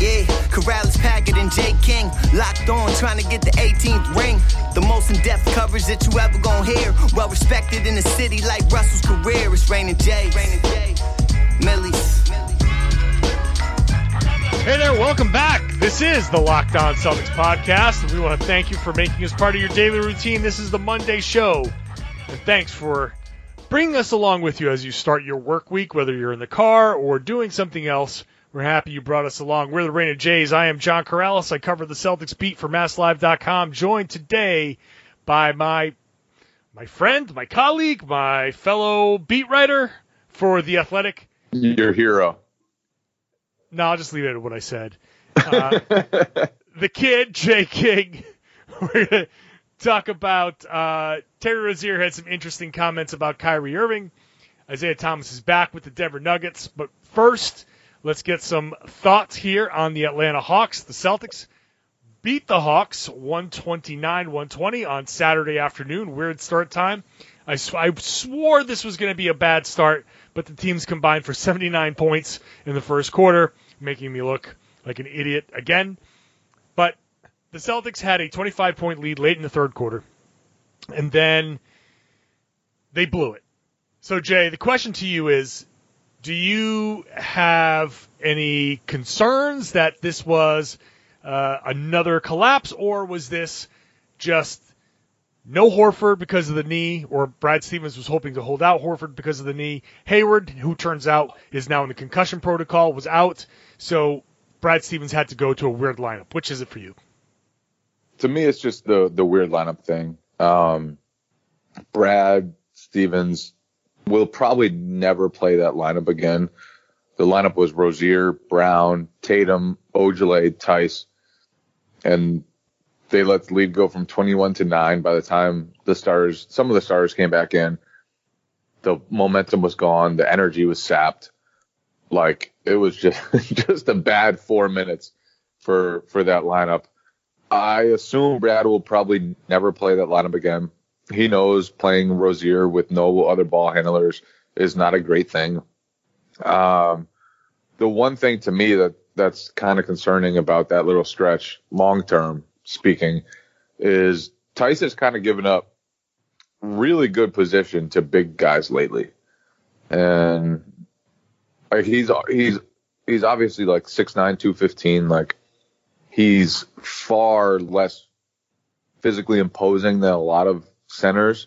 Yeah, Karalis, Packard, and Jay King locked on, trying to get the 18th ring. The most in-depth coverage that you ever gonna hear. Well respected in the city like Russell's career. It's Rain and Jay. Millie's. Hey there, welcome back. This is the Locked On Celtics podcast, and we want to thank you for making us part of your daily routine. This is the Monday show, and thanks for bringing us along with you as you start your work week, whether you're in the car or doing something else. We're happy you brought us along. We're the Rain of Jays. I am John Karalis. I cover the Celtics beat for MassLive.com. Joined today by my my friend, my colleague, my fellow beat writer for the Athletic, Your hero. No, I'll just leave it at what I said. Uh, the kid, Jay King. We're going to talk about uh, Terry Rozier had some interesting comments about Kyrie Irving. Isaiah Thomas is back with the Denver Nuggets. But first, let's get some thoughts here on the Atlanta Hawks. The Celtics beat the Hawks 129 120 on Saturday afternoon. Weird start time. I, sw- I swore this was going to be a bad start, but the teams combined for 79 points in the first quarter, making me look like an idiot again. But the Celtics had a 25 point lead late in the third quarter, and then they blew it. So, Jay, the question to you is do you have any concerns that this was uh, another collapse, or was this just no Horford because of the knee, or Brad Stevens was hoping to hold out Horford because of the knee. Hayward, who turns out is now in the concussion protocol, was out. So Brad Stevens had to go to a weird lineup. Which is it for you? To me, it's just the the weird lineup thing. Um, Brad Stevens will probably never play that lineup again. The lineup was Rozier, Brown, Tatum, Ojeleye, Theis, and they let the lead go from 21 to 9 by the time the stars some of the stars came back in. The momentum was gone. The energy was sapped. Like it was just just a bad 4 minutes for for that lineup. I assume brad will probably never play that lineup again he knows playing rozier with no other ball handlers is not a great thing. Um the one thing to me that that's kind of concerning about that little stretch long term speaking, is Theis's kind of given up really good position to big guys lately, and like he's he's he's obviously like 6'9", 215, like he's far less physically imposing than a lot of centers,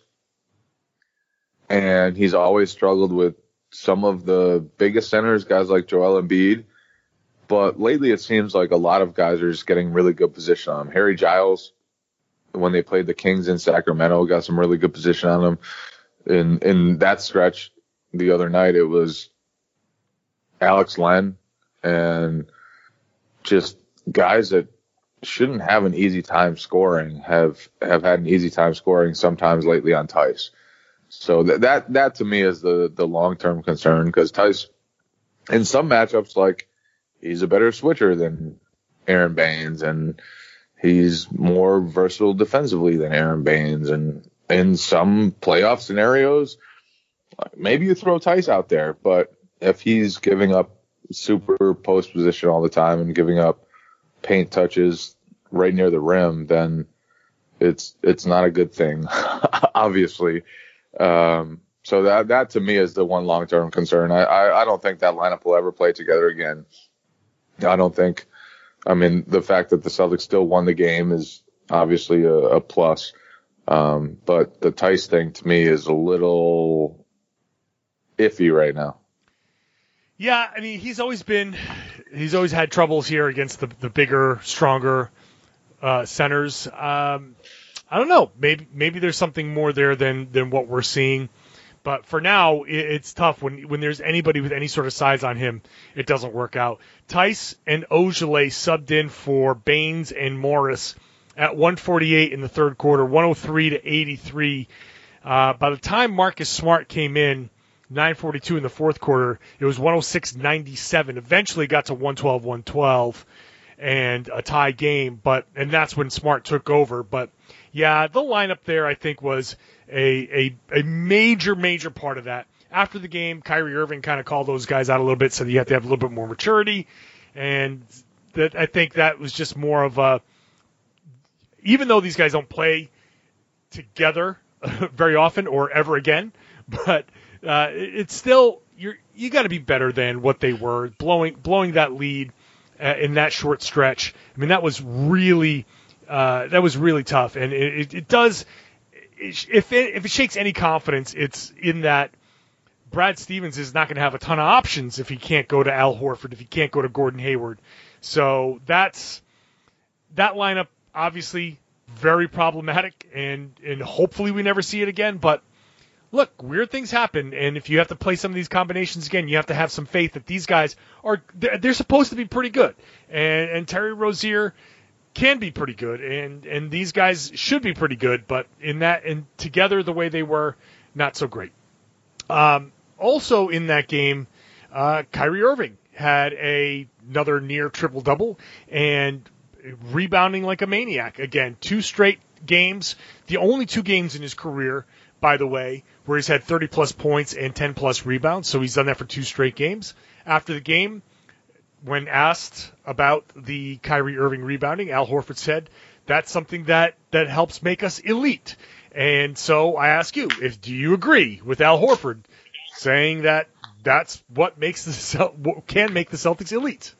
and he's always struggled with some of the biggest centers, guys like Joel Embiid but lately, it seems like a lot of guys are just getting really good position on him. Harry Giles, when they played the Kings in Sacramento, got some really good position on him. In in that stretch, the other night, it was Alex Len and just guys that shouldn't have an easy time scoring have have had an easy time scoring sometimes lately on Theis. So that that that to me is the the long term concern because Theis in some matchups like he's a better switcher than Aron Baynes, and he's more versatile defensively than Aron Baynes. And in some playoff scenarios, maybe you throw Theis out there, but if he's giving up super post position all the time and giving up paint touches right near the rim, then it's it's not a good thing, obviously. Um, so that that to me is the one long term concern. I, I I don't think that lineup will ever play together again. I don't think. I mean, the fact that the Celtics still won the game is obviously a, a plus. Um, but the Theis thing to me is a little iffy right now. Yeah, I mean he's always been he's always had troubles here against the the bigger, stronger uh, centers. Um, I don't know. Maybe maybe there's something more there than than what we're seeing. But for now, it, it's tough when when there's anybody with any sort of size on him. It doesn't work out. Theis and Ojeleye subbed in for Baynes and Morris at 148 in the third quarter, 103 to 83. Uh, by the time Marcus Smart came in, 942 in the fourth quarter. It was 106-97. Eventually got to 112-112 and a tie game, but and that's when Smart took over. But yeah, the lineup there I think was a a, a major major part of that. After the game, Kyrie Irving kind of called those guys out a little bit, said you have to have a little bit more maturity, and that I think that was just more of a. Even though these guys don't play together very often or ever again, but uh, it's still you're you got to be better than what they were blowing blowing that lead uh, in that short stretch. I mean that was really uh, that was really tough, and it, it, it does if it, if it shakes any confidence, it's in that Brad Stevens is not going to have a ton of options if he can't go to Al Horford, if he can't go to Gordon Hayward. So that's that lineup obviously very problematic, and and hopefully we never see it again. But look, weird things happen, and if you have to play some of these combinations again, you have to have some faith that these guys are they're, they're supposed to be pretty good. And and Terry Rozier can be pretty good, and and these guys should be pretty good, but in that and together the way they were, not so great. Um, also in that game, uh, Kyrie Irving had a, another near triple double and rebounding like a maniac again. Two straight games, the only two games in his career by the way, where he's had 30 plus points and 10 plus rebounds. So he's done that for two straight games. After the game, when asked about the Kyrie Irving rebounding, Al Horford said that's something that, that helps make us elite. And so I ask you, if do you agree with Al Horford saying that that's what makes the can make the Celtics elite?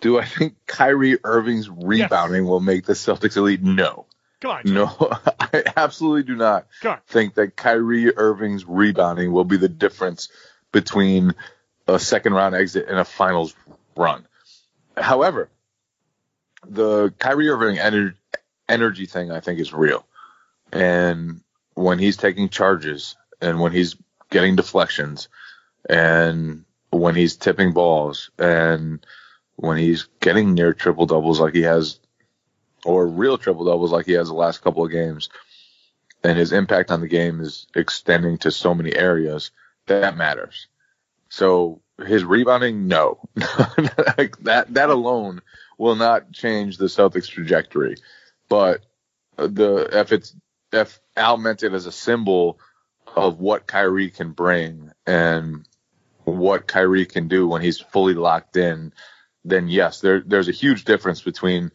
Do I think Kyrie Irving's rebounding yes. will make the Celtics elite? No. Come on. No, I absolutely do not think that Kyrie Irving's rebounding will be the difference between a second round exit and a finals run. However, the Kyrie Irving ener- energy thing I think is real. And when he's taking charges and when he's getting deflections and when he's tipping balls and when he's getting near triple doubles like he has or real triple doubles like he has the last couple of games, and his impact on the game is extending to so many areas, that matters. So his rebounding, no, that that alone will not change the Celtics trajectory. But the if it's if Al meant it as a symbol of what Kyrie can bring and what Kyrie can do when he's fully locked in, then yes, there there's a huge difference between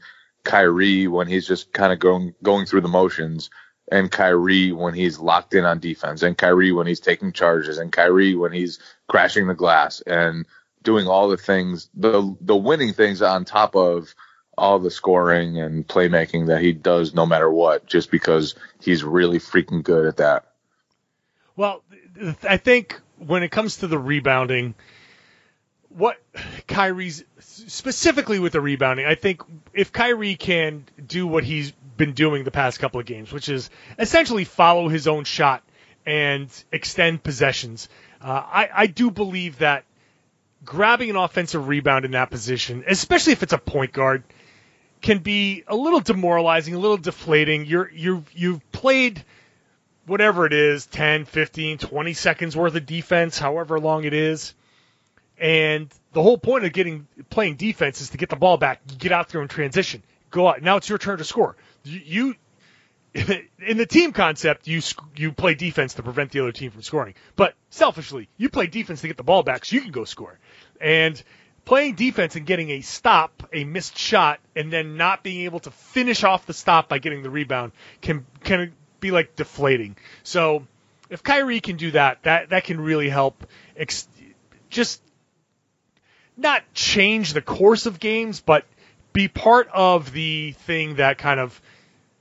Kyrie when he's just kind of going going through the motions, and Kyrie when he's locked in on defense, and Kyrie when he's taking charges, and Kyrie when he's crashing the glass and doing all the things, the the winning things on top of all the scoring and playmaking that he does no matter what, just because he's really freaking good at that. Well, I think when it comes to the rebounding, what Kyrie's specifically with the rebounding, I think if Kyrie can do what he's been doing the past couple of games, which is essentially follow his own shot and extend possessions, uh, I, I do believe that grabbing an offensive rebound in that position, especially if it's a point guard, can be a little demoralizing, a little deflating. You're you you've played whatever it is, 10, 15, 20 seconds worth of defense, however long it is and the whole point of getting playing defense is to get the ball back, get out there in transition, go out. Now it's your turn to score. You, you in the team concept, you you play defense to prevent the other team from scoring. But selfishly, you play defense to get the ball back so you can go score. And playing defense and getting a stop, a missed shot, and then not being able to finish off the stop by getting the rebound can can be like deflating. So if Kyrie can do that, that that can really help. Ex- just not change the course of games, but be part of the thing that kind of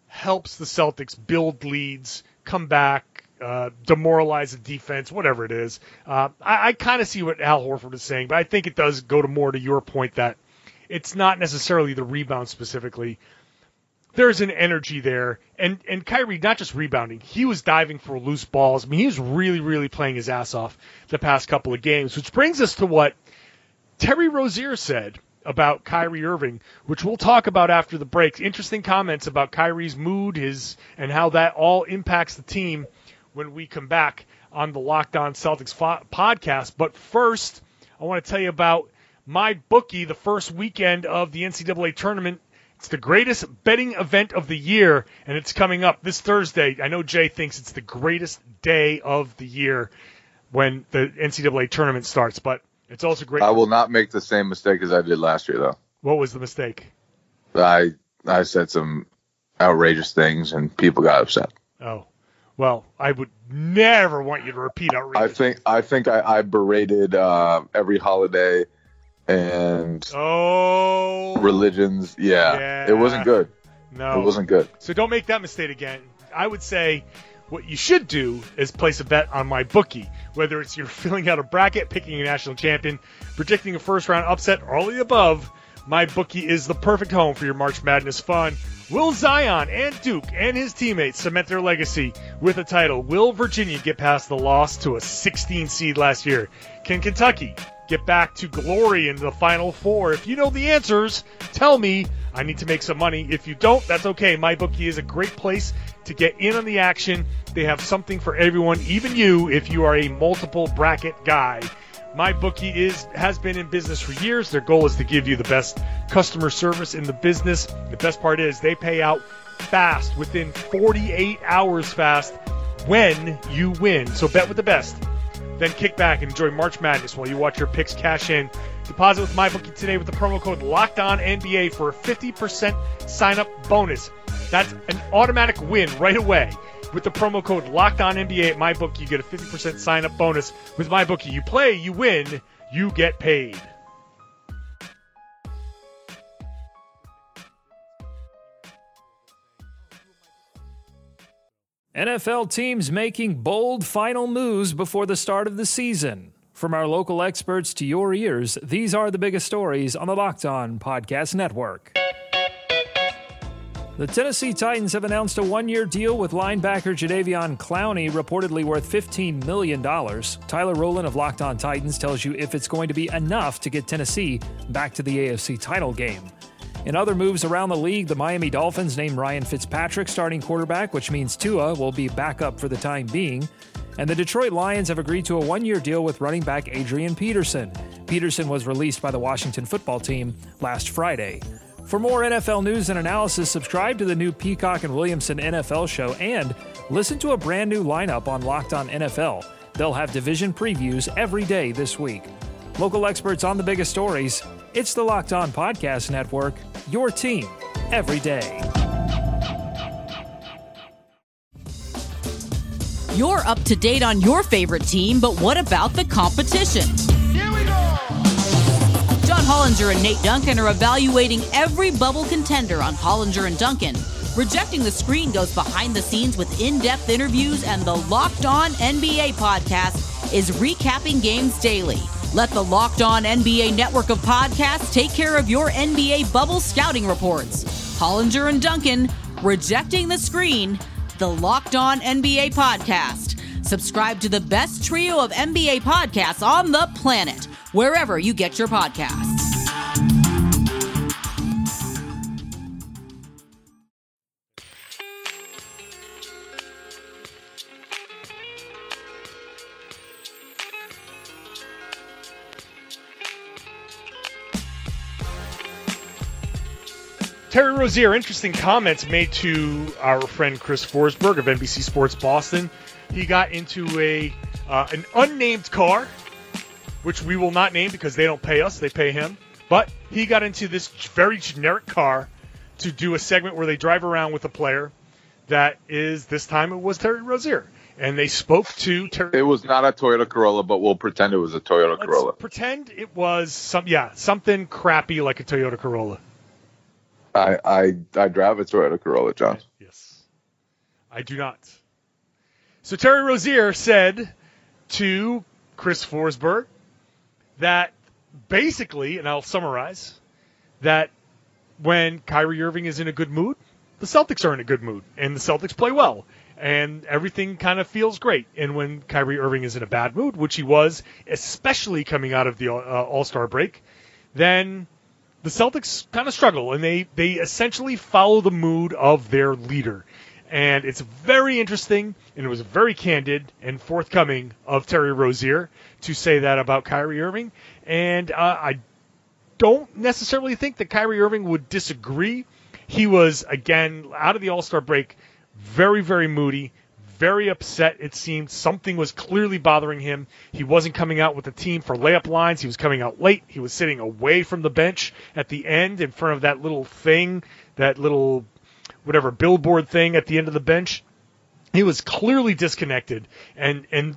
helps the Celtics build leads, come back, uh, demoralize the defense, whatever it is. Uh, I, I kind of see what Al Horford is saying, but I think it does go to more to your point that it's not necessarily the rebound specifically. There's an energy there, and and Kyrie not just rebounding, he was diving for loose balls. I mean, he was really really playing his ass off the past couple of games, which brings us to what Terry Rozier said about Kyrie Irving, which we'll talk about after the break. Interesting comments about Kyrie's mood, his and how that all impacts the team when we come back on the Locked On Celtics fo- podcast. But first, I want to tell you about my bookie, the first weekend of the NCAA tournament. It's the greatest betting event of the year, and it's coming up this Thursday. I know Jay thinks it's the greatest day of the year when the NCAA tournament starts, but it's also great. I will not make the same mistake as I did last year, though. What was the mistake? I I said some outrageous things and people got upset. Oh, well, I would never want you to repeat outrageous. I think I think I, I berated uh, every holiday and Oh. religions. Yeah, Yeah. it wasn't good. No. It wasn't good. So don't make that mistake again. I would say what you should do is place a bet on my bookie. Whether it's you're filling out a bracket, picking a national champion, predicting a first round upset, or all the above, my bookie is the perfect home for your March Madness fun. Will Zion and Duke and his teammates cement their legacy with a title? Will Virginia get past the loss to a 16 seed last year? Can Kentucky get back to glory in the Final Four? If you know the answers, tell me. I need to make some money. If you don't, that's okay. My bookie is a great place to get in on the action. They have something for everyone, even you if you are a multiple bracket guy. My bookie is has been in business for years. Their goal is to give you the best customer service in the business. The best part is they pay out fast, within 48 hours fast when you win. So bet with the best. Then kick back and enjoy March Madness while you watch your picks cash in. Deposit with MyBookie today with the promo code LOCKEDONNBA for a 50% sign up bonus. That's an automatic win right away. With the promo code LOCKEDONNBA at MyBookie, you get a 50% sign up bonus. With MyBookie, you play, you win, you get paid. NFL teams making bold final moves before the start of the season. From our local experts to your ears, these are the biggest stories on the Locked On Podcast Network. The Tennessee Titans have announced a one year deal with linebacker Jadeveon Clowney, reportedly worth $15 million. Tyler Rowland of Locked On Titans tells you if it's going to be enough to get Tennessee back to the AFC title game. In other moves around the league, the Miami Dolphins named Ryan Fitzpatrick starting quarterback, which means Tua will be backup for the time being. And the Detroit Lions have agreed to a one year deal with running back Adrian Peterson. Peterson was released by the Washington football team last Friday. For more NFL news and analysis, subscribe to the new Peacock and Williamson NFL show and listen to a brand new lineup on Locked On NFL. They'll have division previews every day this week. Local experts on the biggest stories. It's the Locked On Podcast Network, your team every day. You're up to date on your favorite team, but what about the competition? Here we go. John Hollinger and Nate Duncan are evaluating every bubble contender on Hollinger and Duncan. Rejecting the Screen goes behind the scenes with in depth interviews, and the Locked On NBA podcast is recapping games daily. Let the Locked On NBA network of podcasts take care of your NBA bubble scouting reports. Hollinger and Duncan, Rejecting the Screen, the Locked On NBA podcast. Subscribe to the best trio of NBA podcasts on the planet, wherever you get your podcasts. Terry Rozier, interesting comments made to our friend Chris Forsberg of NBC Sports Boston. He got into a uh, an unnamed car, which we will not name because they don't pay us; they pay him. But he got into this very generic car to do a segment where they drive around with a player. That is this time it was Terry Rozier, and they spoke to Terry. It was not a Toyota Corolla, but we'll pretend it was a Toyota Let's Corolla. pretend it was some yeah something crappy like a Toyota Corolla. I, I I drive a Toyota Corolla, John. Yes. I do not. So Terry Rozier said to Chris Forsberg that basically, and I'll summarize, that when Kyrie Irving is in a good mood, the Celtics are in a good mood, and the Celtics play well, and everything kind of feels great. And when Kyrie Irving is in a bad mood, which he was, especially coming out of the uh, All Star break, then the Celtics kind of struggle, and they they essentially follow the mood of their leader. And it's very interesting, and it was very candid and forthcoming of Terry Rozier to say that about Kyrie Irving. And uh, I don't necessarily think that Kyrie Irving would disagree. He was, again, out of the All Star break, very, very moody, very upset. It seemed something was clearly bothering him. He wasn't coming out with the team for layup lines. He was coming out late. He was sitting away from the bench at the end in front of that little thing, that little whatever billboard thing at the end of the bench. He was clearly disconnected, and and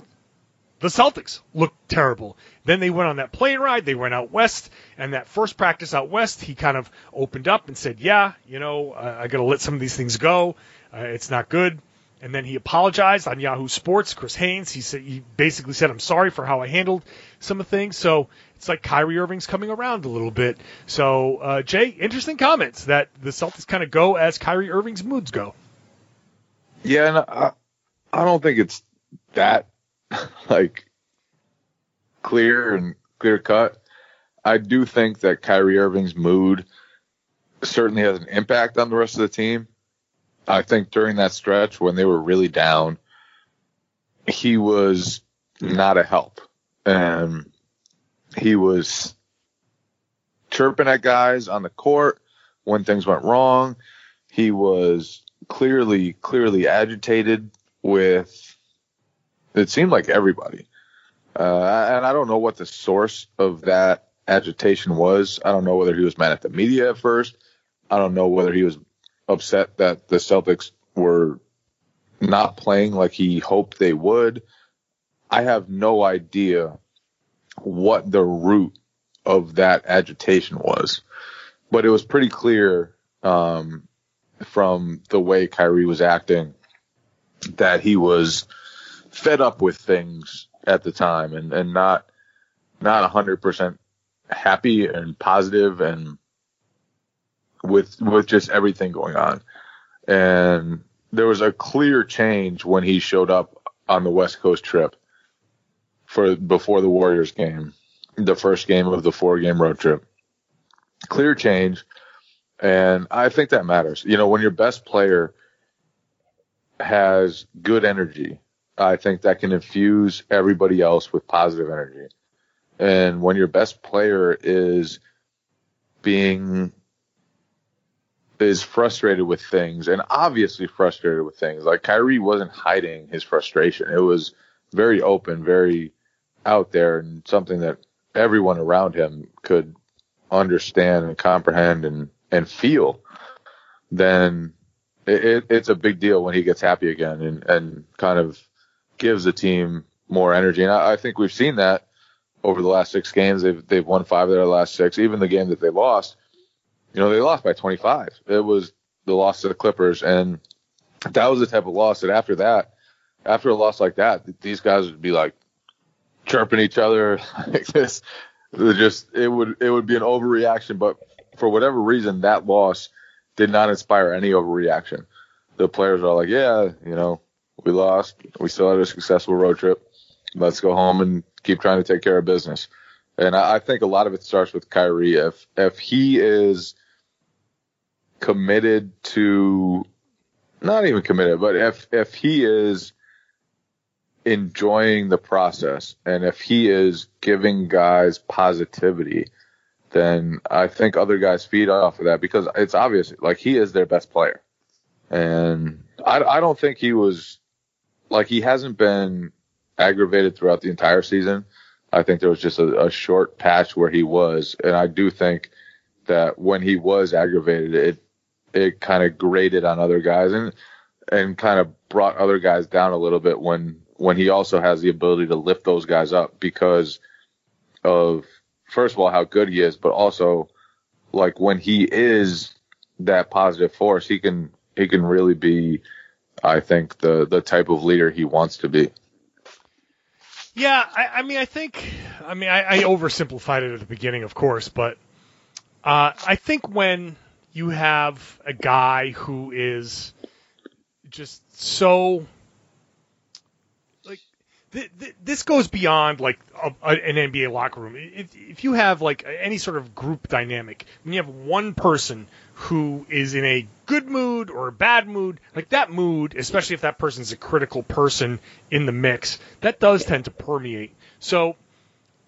the Celtics looked terrible. Then they went on that plane ride. They went out west, and that first practice out west, he kind of opened up and said, "Yeah, you know, I, I got to let some of these things go. Uh, it's not good." And then he apologized on Yahoo Sports. Chris Haynes, he said he basically said, "I'm sorry for how I handled some of things." So it's like Kyrie Irving's coming around a little bit. So uh, Jay, interesting comments that the Celtics kind of go as Kyrie Irving's moods go. Yeah, and I, I don't think it's that like clear and clear cut. I do think that Kyrie Irving's mood certainly has an impact on the rest of the team. I think during that stretch when they were really down, he was not a help. And he was chirping at guys on the court when things went wrong. He was clearly, clearly agitated with, it seemed like everybody. Uh, and I don't know what the source of that agitation was. I don't know whether he was mad at the media at first. I don't know whether he was upset that the Celtics were not playing like he hoped they would. I have no idea what the root of that agitation was, but it was pretty clear um, from the way Kyrie was acting that he was fed up with things at the time and, and not not 100% happy and positive and with with just everything going on. And there was a clear change when he showed up on the West Coast trip for before the Warriors game, the first game of the four game road trip. Clear change. And I think that matters. You know, when your best player has good energy, I think that can infuse everybody else with positive energy. And when your best player is being is frustrated with things and obviously frustrated with things. Like Kyrie wasn't hiding his frustration. It was very open, very out there and something that everyone around him could understand and comprehend and, and feel. Then it, it, it's a big deal when he gets happy again and, and kind of gives the team more energy. And I, I think we've seen that over the last six games. They've, they've won five of their last six, even the game that they lost you know, they lost by 25. It was the loss to the Clippers, and that was the type of loss that after that, after a loss like that, these guys would be like chirping each other like this. Just it would it would be an overreaction, but for whatever reason, that loss did not inspire any overreaction. The players are like, yeah, you know, we lost, we still had a successful road trip. Let's go home and keep trying to take care of business. And I, I think a lot of it starts with Kyrie. If if he is committed to not even committed, but if if he is enjoying the process and if he is giving guys positivity, then I think other guys feed off of that because it's obvious like he is their best player. And I, I don't think he was like he hasn't been aggravated throughout the entire season. I think there was just a, a short patch where he was, and I do think that when he was aggravated, it it kind of grated on other guys and and kind of brought other guys down a little bit when when he also has the ability to lift those guys up because of first of all how good he is, but also like when he is that positive force, he can he can really be I think the the type of leader he wants to be. Yeah, I, I mean, I think, I mean, I, I oversimplified it at the beginning, of course, but uh, I think when you have a guy who is just so like th- th- this goes beyond like a, a, an NBA locker room. If, if you have like any sort of group dynamic, when you have one person who is in a good mood or a bad mood, like that mood, especially if that person's a critical person in the mix, that does tend to permeate. So,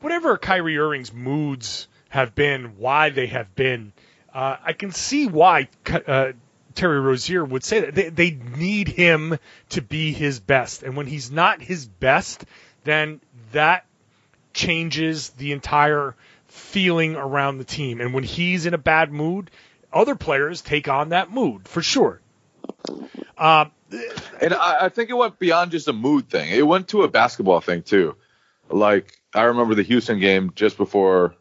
whatever Kyrie Irving's moods have been, why they have been, uh, I can see why uh, Terry Rozier would say that. They, they need him to be his best. And when he's not his best, then that changes the entire feeling around the team. And when he's in a bad mood, other players take on that mood for sure. Uh, and I, I think it went beyond just a mood thing. It went to a basketball thing too. Like I remember the Houston game just before.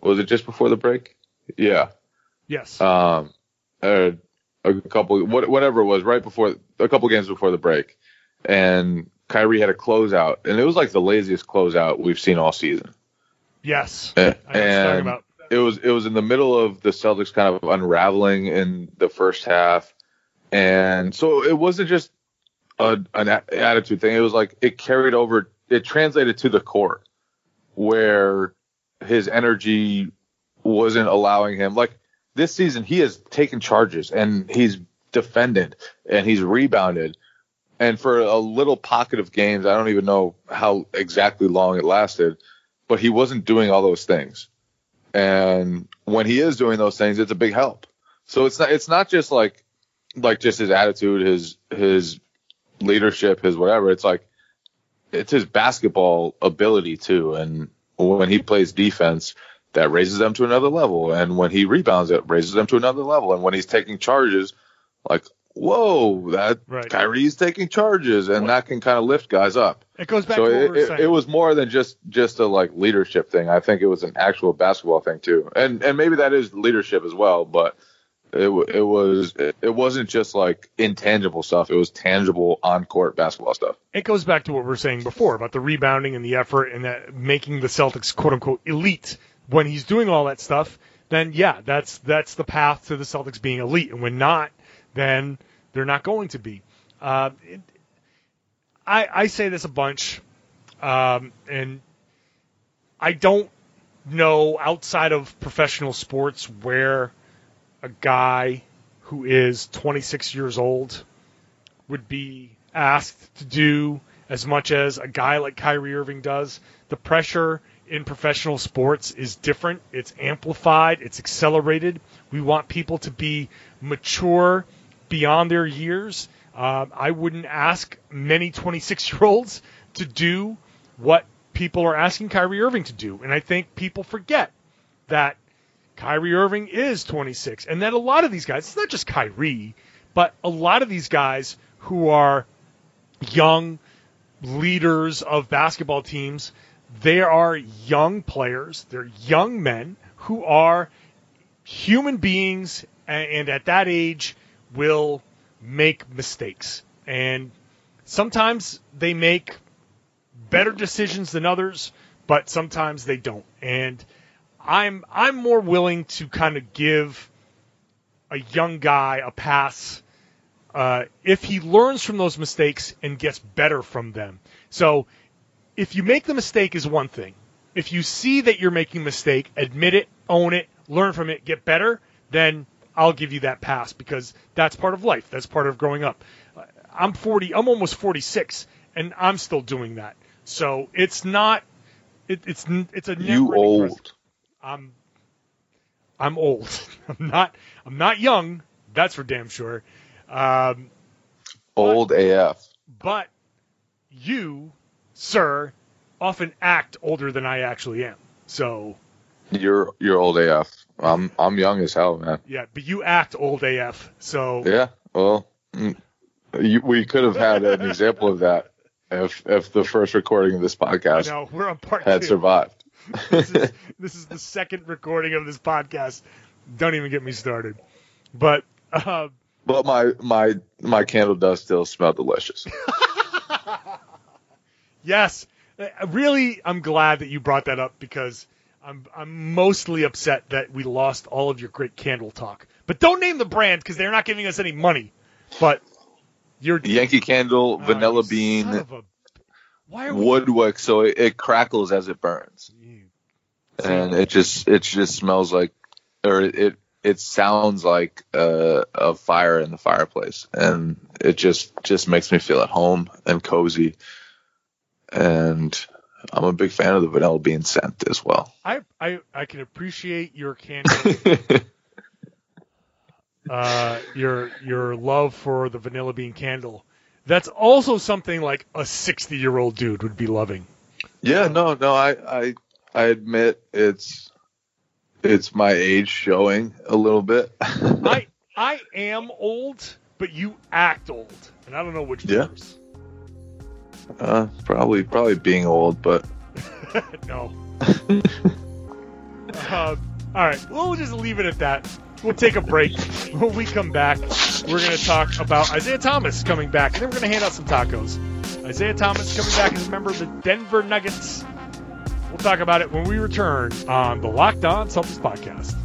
Was it just before the break? Yeah. Yes. Um, uh, a couple, what, whatever it was, right before a couple games before the break, and Kyrie had a closeout, and it was like the laziest closeout we've seen all season. Yes. And, I know what you're talking about. it was it was in the middle of the Celtics kind of unraveling in the first half, and so it wasn't just a, an a- attitude thing. It was like it carried over. It translated to the court, where his energy wasn't allowing him. Like this season, he has taken charges and he's defended and he's rebounded. And for a little pocket of games, I don't even know how exactly long it lasted, but he wasn't doing all those things. And when he is doing those things, it's a big help. So it's not it's not just like like just his attitude, his his leadership, his whatever. It's like it's his basketball ability too. And when he plays defense, that raises them to another level. And when he rebounds, it raises them to another level. And when he's taking charges, like whoa, that Right. Kyrie's taking charges, and that can kind of lift guys up It goes back so to what it, it, saying. it was more than just just a like leadership thing. I think it was an actual basketball thing too, and and maybe that is leadership as well. But it it was it, it wasn't just like intangible stuff. It was tangible on court basketball stuff. it goes back to what we were saying before about the rebounding and the effort and that making the Celtics quote unquote elite. When he's doing all that stuff, then yeah, that's that's the path to the Celtics being elite. And when not, then they're not going to be. Uh, it, I I say this a bunch, um, and I don't know outside of professional sports where a guy who is 26 years old would be asked to do as much as a guy like Kyrie Irving does. The pressure in professional sports is different. It's amplified. It's accelerated. We want people to be mature beyond their years. Um, I wouldn't ask many 26 year olds to do what people are asking Kyrie Irving to do. And I think people forget that Kyrie Irving is 26, and that a lot of these guys, it's not just Kyrie, but a lot of these guys who are young leaders of basketball teams, they are young players, they're young men who are human beings, and at that age will make mistakes. And sometimes they make better decisions than others, but sometimes they don't. And I'm I'm more willing to kind of give a young guy a pass uh, if he learns from those mistakes and gets better from them. So if you make the mistake is one thing. If you see that you're making a mistake, admit it, own it, learn from it, get better, then I'll give you that pass because that's part of life. That's part of growing up. I'm 40. I'm almost 46, and I'm still doing that. So it's not. It, it's it's a You old. I'm I'm old. I'm not I'm not young. That's for damn sure. Um, Old AF. but you, sir, often act older than I actually am. So You're you're old AF. I'm I'm young as hell, man. yeah, but you act old AF. So Yeah. Well, mm, you, we could have had an example of that if if the first recording of this podcast no, we're on part had two. survived. this is this is the second recording of this podcast. Don't even get me started. But uh, But my my my candle does still smell delicious. Yes, Uh, really, I'm glad that you brought that up because I'm I'm mostly upset that we lost all of your great candle talk. But don't name the brand because they're not giving us any money. But you're Yankee Candle, Oh, vanilla bean, a- are we? so it, it crackles as it burns, and it just it just smells like, or it it sounds like uh, a fire in the fireplace, and it just just makes me feel at home and cozy, and I'm a big fan of the vanilla bean scent as well. I, I I can appreciate your candle, uh, your your love for the vanilla bean candle. That's also something like a 60 year old dude would be loving. Yeah, no, no, I, I, I admit it's, it's my age showing a little bit. I I am old, but you act old, and I don't know which Yeah. worse. Uh, probably, probably being old, but no. uh, all right, well, just leave it at that. We'll take a break. When we come back, we're going to talk about Isaiah Thomas coming back, and then we're going to hand out some tacos. Isaiah Thomas coming back as a member of the Denver Nuggets. We'll talk about it when we return on the Locked On Celtics podcast.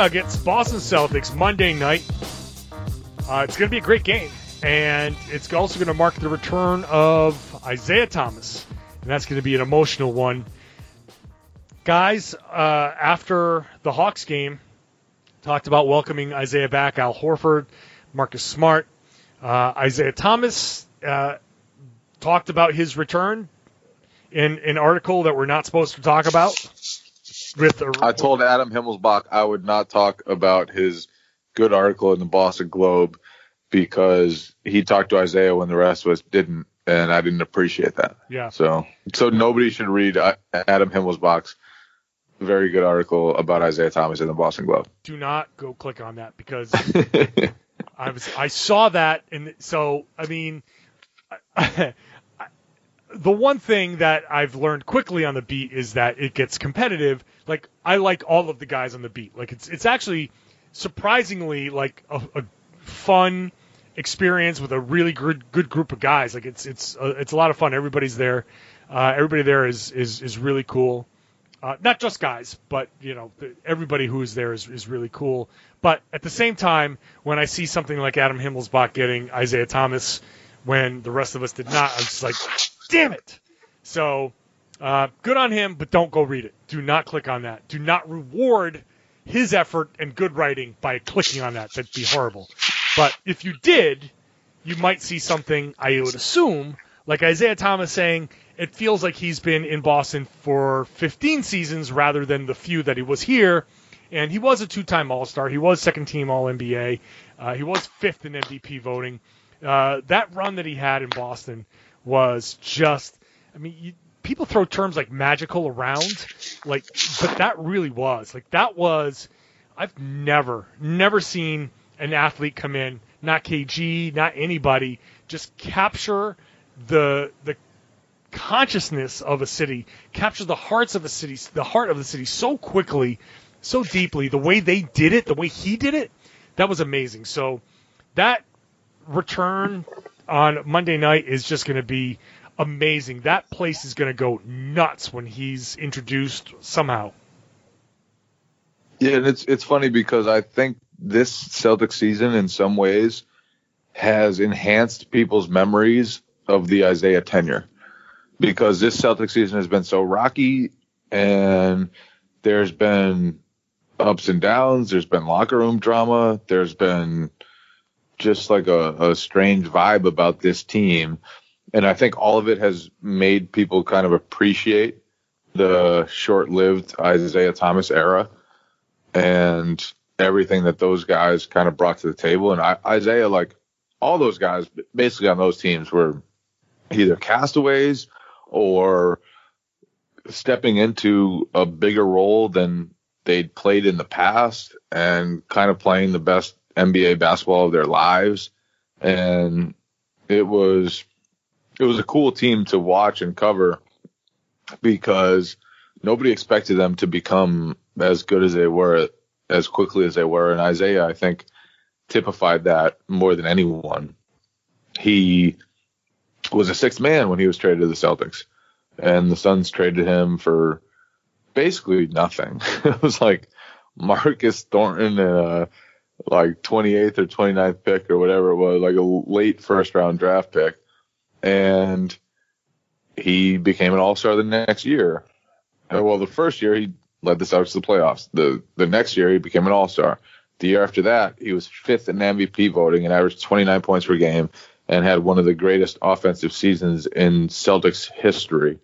Nuggets, Boston Celtics, Monday night. Uh, it's going to be a great game, and it's also going to mark the return of Isaiah Thomas, and that's going to be an emotional one. Guys, uh, after the Hawks game, talked about welcoming Isaiah back. Al Horford, Marcus Smart, uh, Isaiah Thomas uh, talked about his return in an article that we're not supposed to talk about. With a, I told Adam Himmelsbach I would not talk about his good article in the Boston Globe because he talked to Isaiah when the rest of us didn't, and I didn't appreciate that. yeah. So, so nobody should read uh, Adam Himmelsbach's very good article about Isaiah Thomas in the Boston Globe. do not go click on that because I was I saw that and so I mean I, the one thing that I've learned quickly on the beat is that it gets competitive. Like I like all of the guys on the beat. Like it's it's actually surprisingly like a, a fun experience with a really good good group of guys. Like it's it's uh, it's a lot of fun. Everybody's there. Uh, everybody there is is is really cool. Uh, not just guys, but you know everybody who is there is, is really cool. But at the same time, when I see something like Adam Himmelsbach getting Isaiah Thomas when the rest of us did not, I'm just like, damn it. So uh, good on him, but don't go read it. Do not click on that. Do not reward his effort and good writing by clicking on that. That'd be horrible. But if you did, you might see something I would assume, like Isaiah Thomas saying, it feels like he's been in Boston for 15 seasons rather than the few that he was here. And he was a two time All Star. He was second team All NBA. Uh, he was fifth in MVP voting. Uh, that run that he had in Boston was just, I mean, you, people throw terms like magical around, like, but that really was. Like, that was, I've never, never seen an athlete come in, not KG, not anybody, just capture the, the, consciousness of a city, capture the hearts of a city, the heart of the city so quickly, so deeply. The way they did it, the way he did it, that was amazing. So that return on Monday night is just going to be amazing. That place is going to go nuts when he's introduced somehow. Yeah, and it's it's funny because I think this Celtic season in some ways has enhanced people's memories of the Isaiah tenure because this Celtic season has been so rocky and there's been ups and downs, there's been locker room drama, there's been just like a, a strange vibe about this team. And I think all of it has made people kind of appreciate the short lived Isaiah Thomas era and everything that those guys kind of brought to the table. And I, Isaiah, like all those guys, basically on those teams were either castaways or stepping into a bigger role than they'd played in the past and kind of playing the best NBA basketball of their lives, and it was it was a cool team to watch and cover because nobody expected them to become as good as they were as quickly as they were. And Isaiah, I think, typified that more than anyone. He was a sixth man when he was traded to the Celtics, and the Suns traded him for basically nothing. it was like Marcus Thornton and a like 28th or 29th pick or whatever it was, like a late first round draft pick. And he became an all star the next year. Uh, well, the first year he led the Celtics to the playoffs. The the next year he became an all star. The year after that, he was fifth in MVP voting and averaged 29 points per game and had one of the greatest offensive seasons in Celtics history.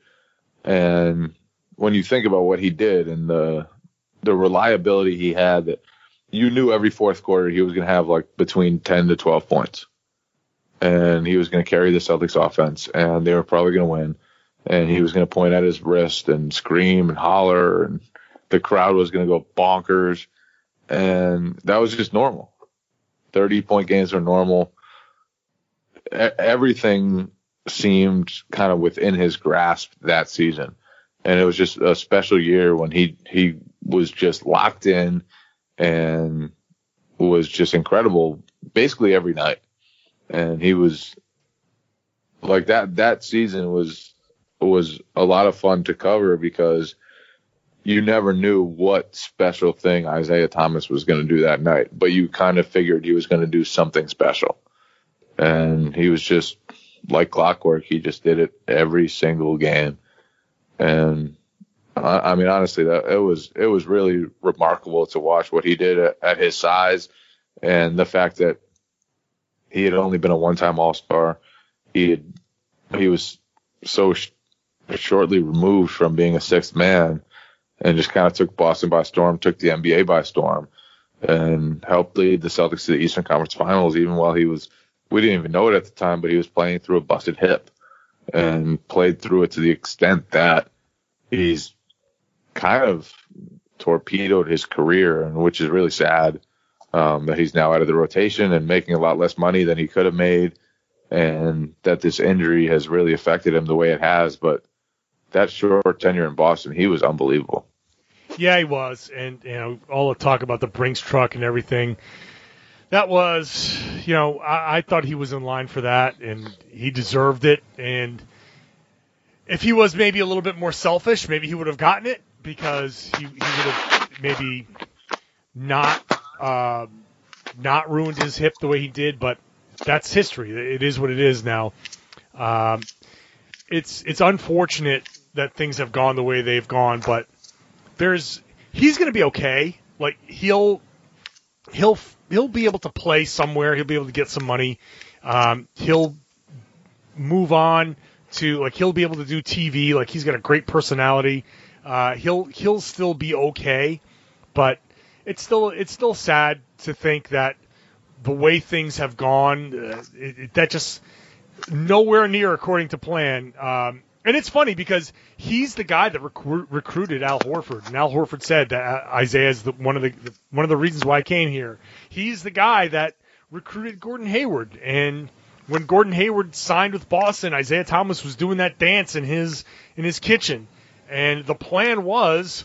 And when you think about what he did and the the reliability he had, that you knew every fourth quarter he was going to have like between 10 to 12 points, and he was going to carry the Celtics offense, and they were probably going to win. And he was going to point at his wrist and scream and holler, and the crowd was going to go bonkers, and that was just normal. 30 point games are normal. Everything seemed kind of within his grasp that season and it was just a special year when he he was just locked in and was just incredible basically every night. And he was like that that season was was a lot of fun to cover because you never knew what special thing Isaiah Thomas was going to do that night but you kind of figured he was going to do something special. And he was just like clockwork he just did it every single game. And I, mean, honestly, that it was it was really remarkable to watch what he did at, at his size, and the fact that he had only been a one-time All-Star. He had he was so sh- shortly removed from being a sixth man, and just kind of took Boston by storm, took the NBA by storm, and helped lead the Celtics to the Eastern Conference Finals. Even while he was, we didn't even know it at the time, but he was playing through a busted hip and played through it to the extent that he's kind of torpedoed his career, and which is really sad. Um, that he's now out of the rotation and making a lot less money than he could have made, and that this injury has really affected him the way it has. But that short tenure in Boston, he was unbelievable. Yeah, he was, and you know all the talk about the Brinks truck and everything. That was, you know, I, I thought he was in line for that, and he deserved it. And if he was maybe a little bit more selfish, maybe he would have gotten it because he, he would have maybe not uh, not ruined his hip the way he did. But that's history. It is what it is now. Um, it's it's unfortunate that things have gone the way they've gone, but there's he's going to be okay. Like he'll he'll he'll be able to play somewhere. He'll be able to get some money. Um, he'll move on to like he'll be able to do TV. Like he's got a great personality. Uh, he'll he'll still be okay, but it's still it's still sad to think that the way things have gone, uh, it, it, that just nowhere near according to plan. Um, and it's funny because he's the guy that recru- recruited Al Horford, and Al Horford said that uh, Isaiah is the, one of the one of the reasons why I came here. He's the guy that recruited Gordon Hayward, and when Gordon Hayward signed with Boston, Isaiah Thomas was doing that dance in his in his kitchen, and the plan was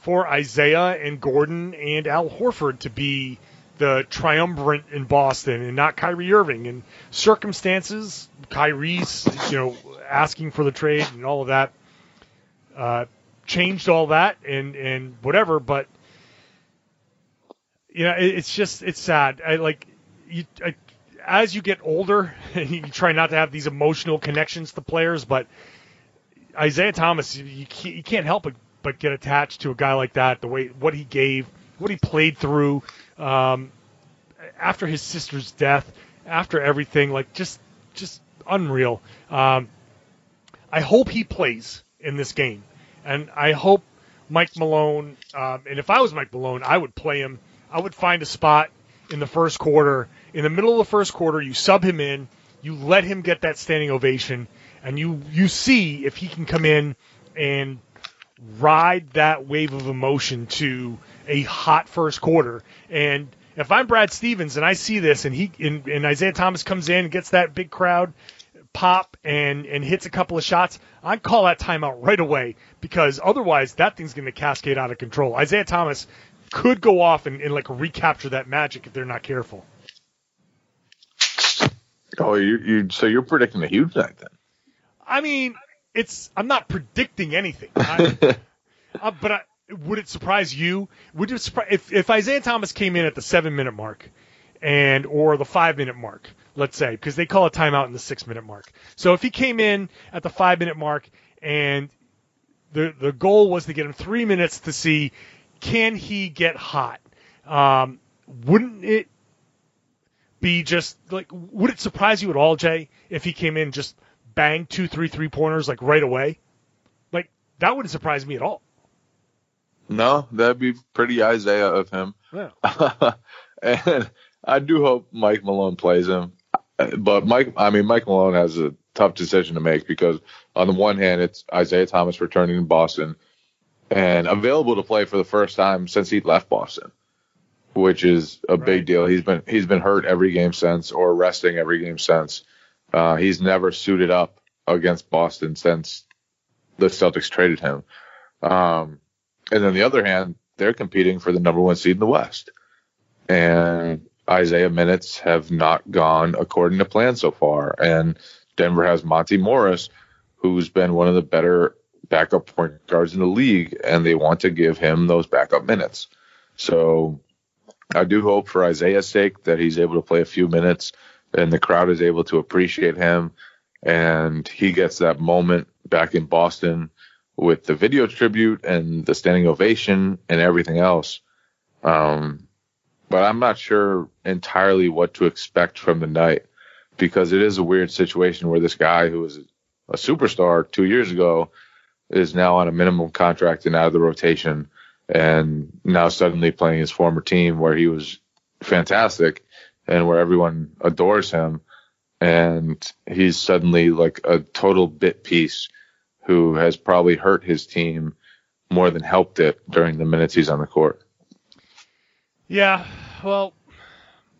for Isaiah and Gordon and Al Horford to be the triumvirate in Boston and not Kyrie Irving. And circumstances, Kyrie's, you know, asking for the trade and all of that, uh, changed all that and, and whatever. But, you know, it, it's just, it's sad. I like, you, I, as you get older, and you try not to have these emotional connections to players, but Isaiah Thomas, you can't, you can't help but, but get attached to a guy like that. The way what he gave, what he played through, um, after his sister's death, after everything, like just just unreal. Um, I hope he plays in this game, and I hope Mike Malone. Um, and if I was Mike Malone, I would play him. I would find a spot in the first quarter, in the middle of the first quarter. You sub him in. You let him get that standing ovation, and you you see if he can come in and ride that wave of emotion to a hot first quarter and if I'm Brad Stevens and I see this and he and, and Isaiah Thomas comes in and gets that big crowd pop and and hits a couple of shots, I'd call that timeout right away because otherwise that thing's going to cascade out of control. Isaiah Thomas could go off and, and like recapture that magic if they're not careful. Oh, you you so you're predicting a huge night then? I mean, it's I'm not predicting anything, I, uh, but I, would it surprise you? Would it surprise if if Isaiah Thomas came in at the seven minute mark, and or the five minute mark, let's say, because they call a timeout in the six minute mark. So if he came in at the five minute mark and the the goal was to get him three minutes to see can he get hot, um, wouldn't it be just like would it surprise you at all, Jay, if he came in just bang two, three, three pointers like right away? Like that wouldn't surprise me at all. No, that'd be pretty Isaiah of him. Yeah. and I do hope Mike Malone plays him. But Mike, I mean, Mike Malone has a tough decision to make because on the one hand, it's Isaiah Thomas returning to Boston and available to play for the first time since he left Boston, which is a Right. big deal. He's been he's been hurt every game since or resting every game since. Uh, he's never suited up against Boston since the Celtics traded him. Um, and on the other hand, they're competing for the number one seed in the West. And Isaiah minutes have not gone according to plan so far. And Denver has Monte Morris, who's been one of the better backup point guards in the league, and they want to give him those backup minutes. So I do hope for Isaiah's sake that he's able to play a few minutes and the crowd is able to appreciate him and he gets that moment back in Boston with the video tribute and the standing ovation and everything else. Um, but I'm not sure entirely what to expect from the night because it is a weird situation where this guy who was a superstar two years ago is now on a minimum contract and out of the rotation and now suddenly playing his former team where he was fantastic and where everyone adores him and he's suddenly like a total bit piece who has probably hurt his team more than helped it during the minutes he's on the court. Yeah, well,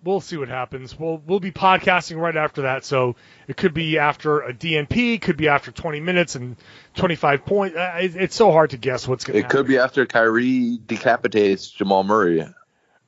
we'll see what happens. We'll we'll be podcasting right after that, so it could be after a DNP, could be after 20 minutes and 25 points. Uh, it's so hard to guess what's going to It happen. could be after Kyrie decapitates Jamal Murray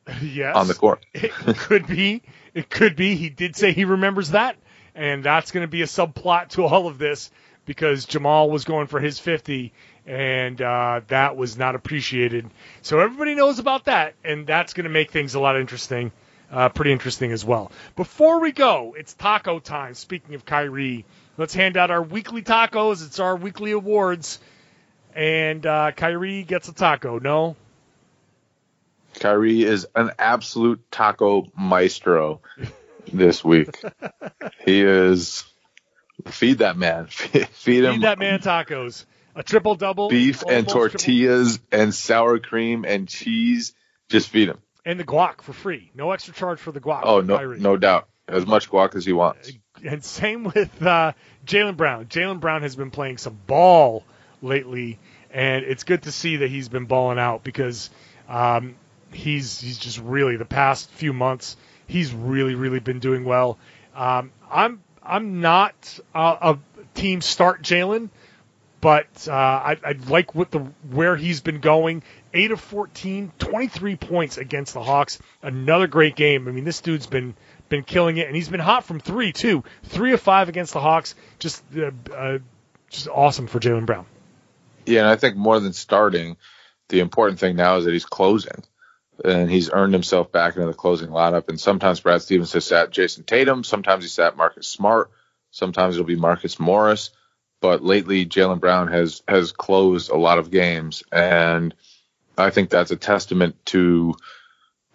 yes, on the court. It could be. It could be. He did say he remembers that, and that's going to be a subplot to all of this because Jamal was going for his 50, and uh, that was not appreciated. So everybody knows about that, and that's going to make things a lot interesting. Uh, pretty interesting as well. Before we go, it's taco time. Speaking of Kyrie, let's hand out our weekly tacos. It's our weekly awards, and uh, Kyrie gets a taco. No, Kyrie is an absolute taco maestro this week. he is feed that man. Feed him feed that man tacos. A triple double. beef and almost triple- tortillas and sour cream and cheese. Just feed him. and the guac for free. No extra charge for the guac. Oh no, Kyrie. no doubt. As much guac as he wants. And same with uh, Jaylen Brown. Jaylen Brown has been playing some ball lately, and it's good to see that he's been balling out because um, he's he's just really the past few months he's really really been doing well. Um, I'm I'm not uh, a team start Jaylen, but uh, I, I like what the where he's been going. 8 of 14, 23 points against the Hawks. Another great game. I mean, this dude's been been killing it, and he's been hot from three too. Three of five against the Hawks. Just uh, uh, just awesome for Jaylen Brown. Yeah, and I think more than starting, the important thing now is that he's closing. And he's earned himself back into the closing lineup. And sometimes Brad Stevens has sat Jayson Tatum. Sometimes he sat Marcus Smart. Sometimes it'll be Marcus Morris. But lately, Jaylen Brown has has closed a lot of games, and I think that's a testament to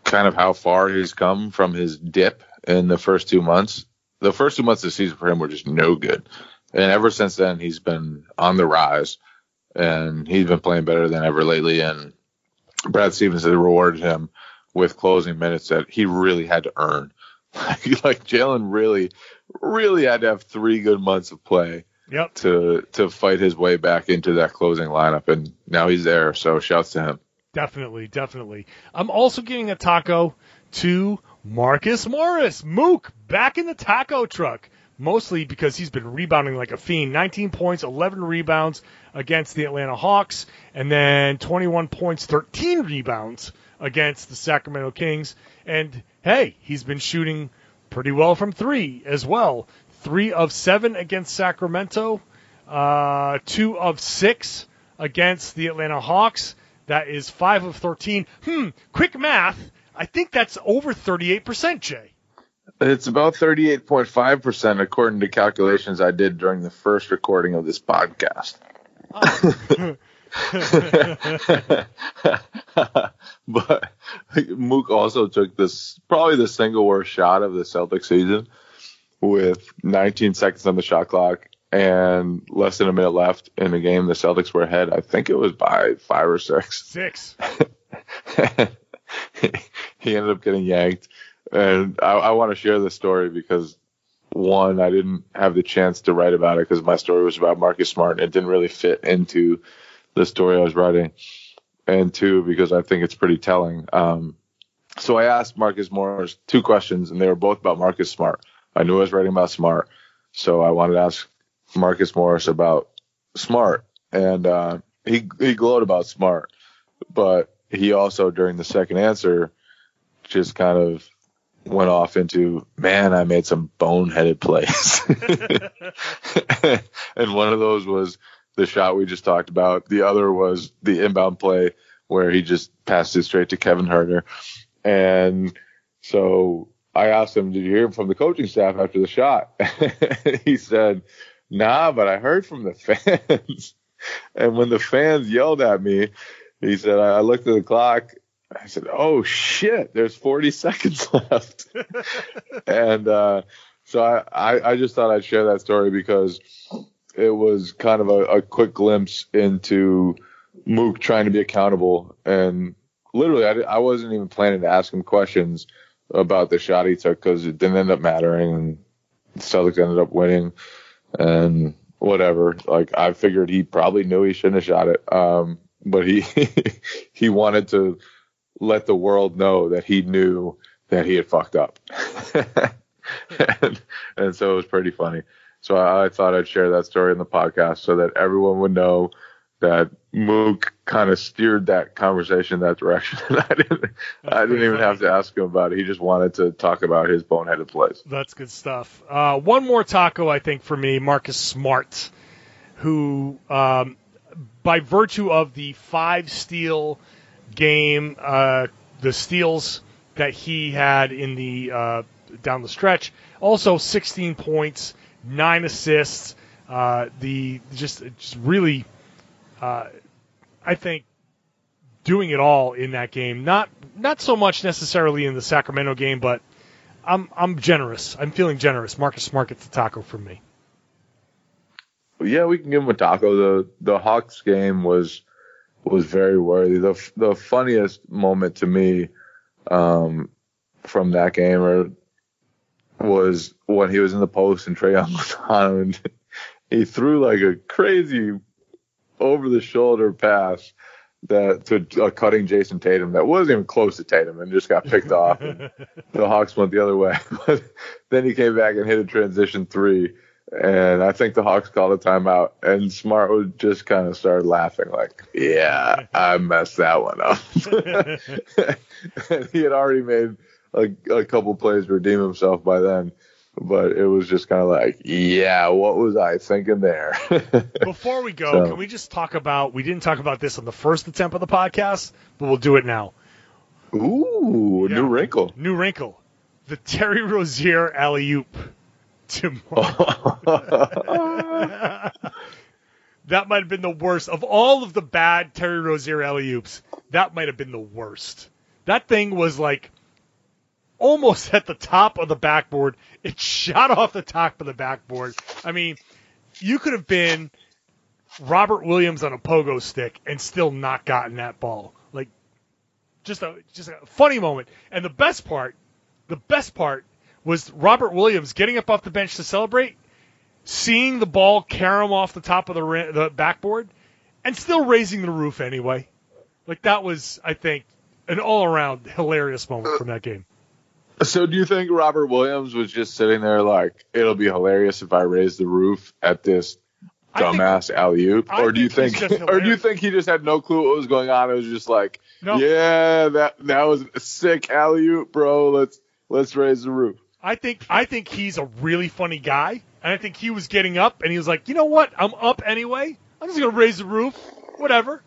kind of how far he's come from his dip in the first two months. The first two months of the season for him were just no good, and ever since then he's been on the rise and he's been playing better than ever lately. And Brad Stevens has rewarded him with closing minutes that he really had to earn. like Jaylen really, really had to have three good months of play Yep. to to fight his way back into that closing lineup, and now he's there. So shouts to him. Definitely, definitely. I'm also giving a taco to Marcus Morris. Mook back in the taco truck. Mostly because he's been rebounding like a fiend. 19 points, 11 rebounds against the Atlanta Hawks, and then 21 points, 13 rebounds against the Sacramento Kings. And hey, he's been shooting pretty well from three as well. Three of seven against Sacramento, uh, two of six against the Atlanta Hawks. That is five of 13. Hmm, quick math. I think that's over 38%, Jay. It's about 38.5% according to calculations I did during the first recording of this podcast. but Mook also took this probably the single worst shot of the Celtics season with 19 seconds on the shot clock and less than a minute left in the game. The Celtics were ahead. I think it was by five or six. Six. he ended up getting yanked. And I, I want to share this story because one, I didn't have the chance to write about it because my story was about Marcus Smart and it didn't really fit into the story I was writing. And two, because I think it's pretty telling. Um, so I asked Marcus Morris two questions and they were both about Marcus Smart. I knew I was writing about Smart. So I wanted to ask Marcus Morris about Smart. And, uh, he, he glowed about Smart, but he also during the second answer just kind of went off into, man, I made some boneheaded plays. and one of those was the shot we just talked about. The other was the inbound play where he just passed it straight to Kevin Huerter. And so I asked him, did you hear from the coaching staff after the shot? he said, nah, but I heard from the fans. and when the fans yelled at me, he said, I looked at the clock I said, "Oh shit, there's 40 seconds left," and uh, so I, I, I just thought I'd share that story because it was kind of a, a quick glimpse into Mook trying to be accountable, and literally, I, I wasn't even planning to ask him questions about the shot he took because it didn't end up mattering, and Celtics ended up winning, and whatever. Like I figured he probably knew he shouldn't have shot it, um, but he he wanted to let the world know that he knew that he had fucked up. and, and, so it was pretty funny. So I, I, thought I'd share that story in the podcast so that everyone would know that Mook kind of steered that conversation that direction. I didn't, I didn't even funny. have to ask him about it. He just wanted to talk about his boneheaded plays. That's good stuff. Uh, one more taco, I think, for me, Marcus Smart, who, um, by virtue of the five steal – game, uh, the steals that he had in the uh, down the stretch. Also, 16 points, nine assists. Uh, the just just really, uh, I think, doing it all in that game. Not not so much necessarily in the Sacramento game, but I'm I'm generous. I'm feeling generous. Marcus Smart gets the taco from me. Yeah, we can give him a taco. The the Hawks game was was very worthy. The the funniest moment to me um, from that game was when he was in the post and Trae Young was on him and he threw like a crazy over the shoulder pass that to a cutting Jayson Tatum that wasn't even close to Tatum and just got picked off. And the Hawks went the other way. But then he came back and hit a transition three and I think the Hawks called a timeout, and Smart would just kind of start laughing, like, "Yeah, I messed that one up." and he had already made a, a couple plays redeem himself by then, but it was just kind of like, "Yeah, what was I thinking there?" Before we go, so, can we just talk about? We didn't talk about this on the first attempt of the podcast, but we'll do it now. Ooh, yeah. new wrinkle. New wrinkle. The Terry Rozier alley oop that might have been the worst of all of the bad Terry Rozier alley oops. That might have been the worst. That thing was like almost at the top of the backboard. It shot off the top of the backboard. I mean, you could have been Robert Williams on a pogo stick and still not gotten that ball. Like just a just a funny moment. And the best part, the best part was Robert Williams getting up off the bench to celebrate, seeing the ball carom off the top of the, the backboard, and still raising the roof anyway. Like that was, I think, an all-around hilarious moment from that game. Uh, so do you think Robert Williams was just sitting there like it'll be hilarious if I raise the roof at this dumbass alley oop, or do you think think, or do you think he just had no clue what was going on? It was just like, No. yeah, that that was a sick alley oop, bro. Let's let's raise the roof. I think I think he's a really funny guy, and I think he was getting up, and he was like, you know what? I'm up anyway. I'm just gonna raise the roof, whatever.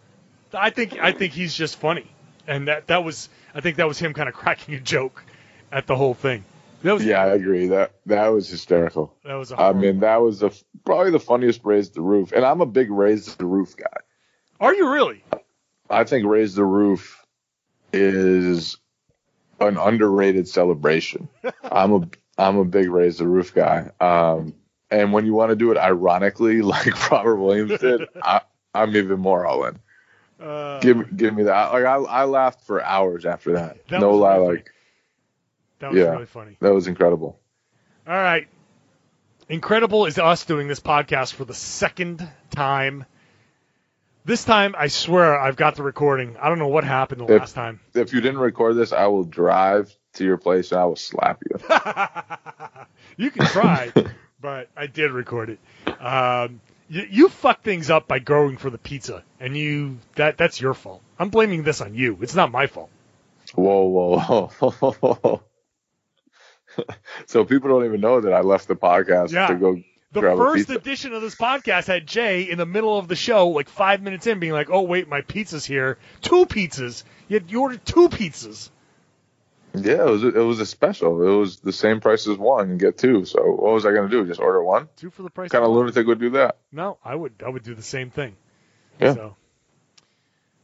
I think I think he's just funny, and that that was I think that was him kind of cracking a joke at the whole thing. That was Yeah, I agree. That that was hysterical. that was. A I mean, that was the probably the funniest raise the roof, and I'm a big raise the roof guy. are you really? I think raise the roof is an underrated celebration. I'm a I'm a big raise the roof guy. Um, and when you want to do it ironically, like Robert Williams did, I, I'm even more all in. Uh, Give me give me that. Like I I laughed for hours after that. That no lie, really like that was yeah. really funny. that was incredible. All right. Incredible is us doing this podcast for the second time. This time, I swear, I've got the recording. I don't know what happened the If- last time. If you didn't record this, I will drive to your place and I will slap you. you can try, but I did record it. Um, you, you fucked things up by going for the pizza, and you that that's your fault. I'm blaming this on you. It's not my fault. Whoa, whoa, whoa. so people don't even know that I left the podcast Yeah. to go The grab first edition of this podcast had Jay in the middle of the show, like five minutes in, being like, "Oh wait, my pizza's here. Two pizzas. You, had, you ordered two pizzas." Yeah, it was it was a special. It was the same price as one and get two. So what was I gonna do? Just order one? Two for the price. Kind of lunatic would do that. No, I would I would do the same thing. Yeah. So,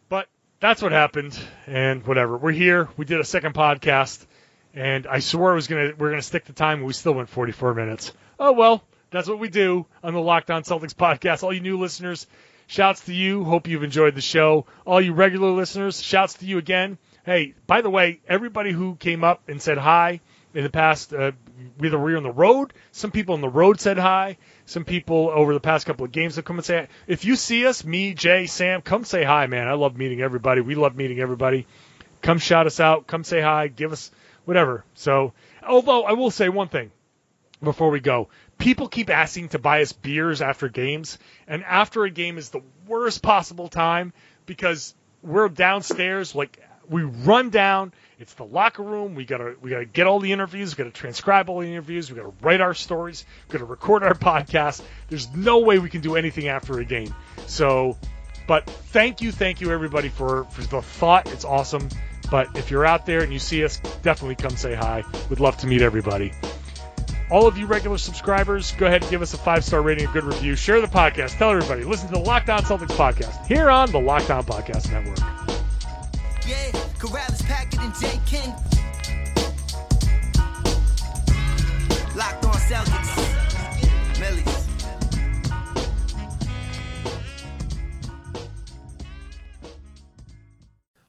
but that's what happened, and whatever. We're here. We did a second podcast, and I swore I was gonna we're gonna stick to time, and we still went 44 minutes. Oh well, that's what we do on the Locked On Celtics podcast. All you new listeners, shouts to you. Hope you've enjoyed the show. All you regular listeners, shouts to you again. Hey, by the way, everybody who came up and said hi in the past, uh, whether we were on the road, some people on the road said hi. Some people over the past couple of games have come and say, hi. if you see us, me, Jay, Sam, come say hi, man. I love meeting everybody. We love meeting everybody. Come shout us out. Come say hi. Give us whatever. So, although I will say one thing before we go. People keep asking to buy us beers after games, and after a game is the worst possible time because we're downstairs, like we run down. It's the locker room. We gotta we gotta get all the interviews. We gotta transcribe all the interviews. We gotta write our stories. We gotta record our podcast. There's no way we can do anything after a game. So, but thank you, thank you everybody for for the thought. It's awesome. But if you're out there and you see us, definitely come say hi. We'd love to meet everybody. All of you regular subscribers, go ahead and give us a five star rating, a good review. Share the podcast. Tell everybody. Listen to the Locked On Celtics podcast here on the Locked On Podcast Network. Yeah, Karalis, Packard, and Jay King. Locked on Celtics.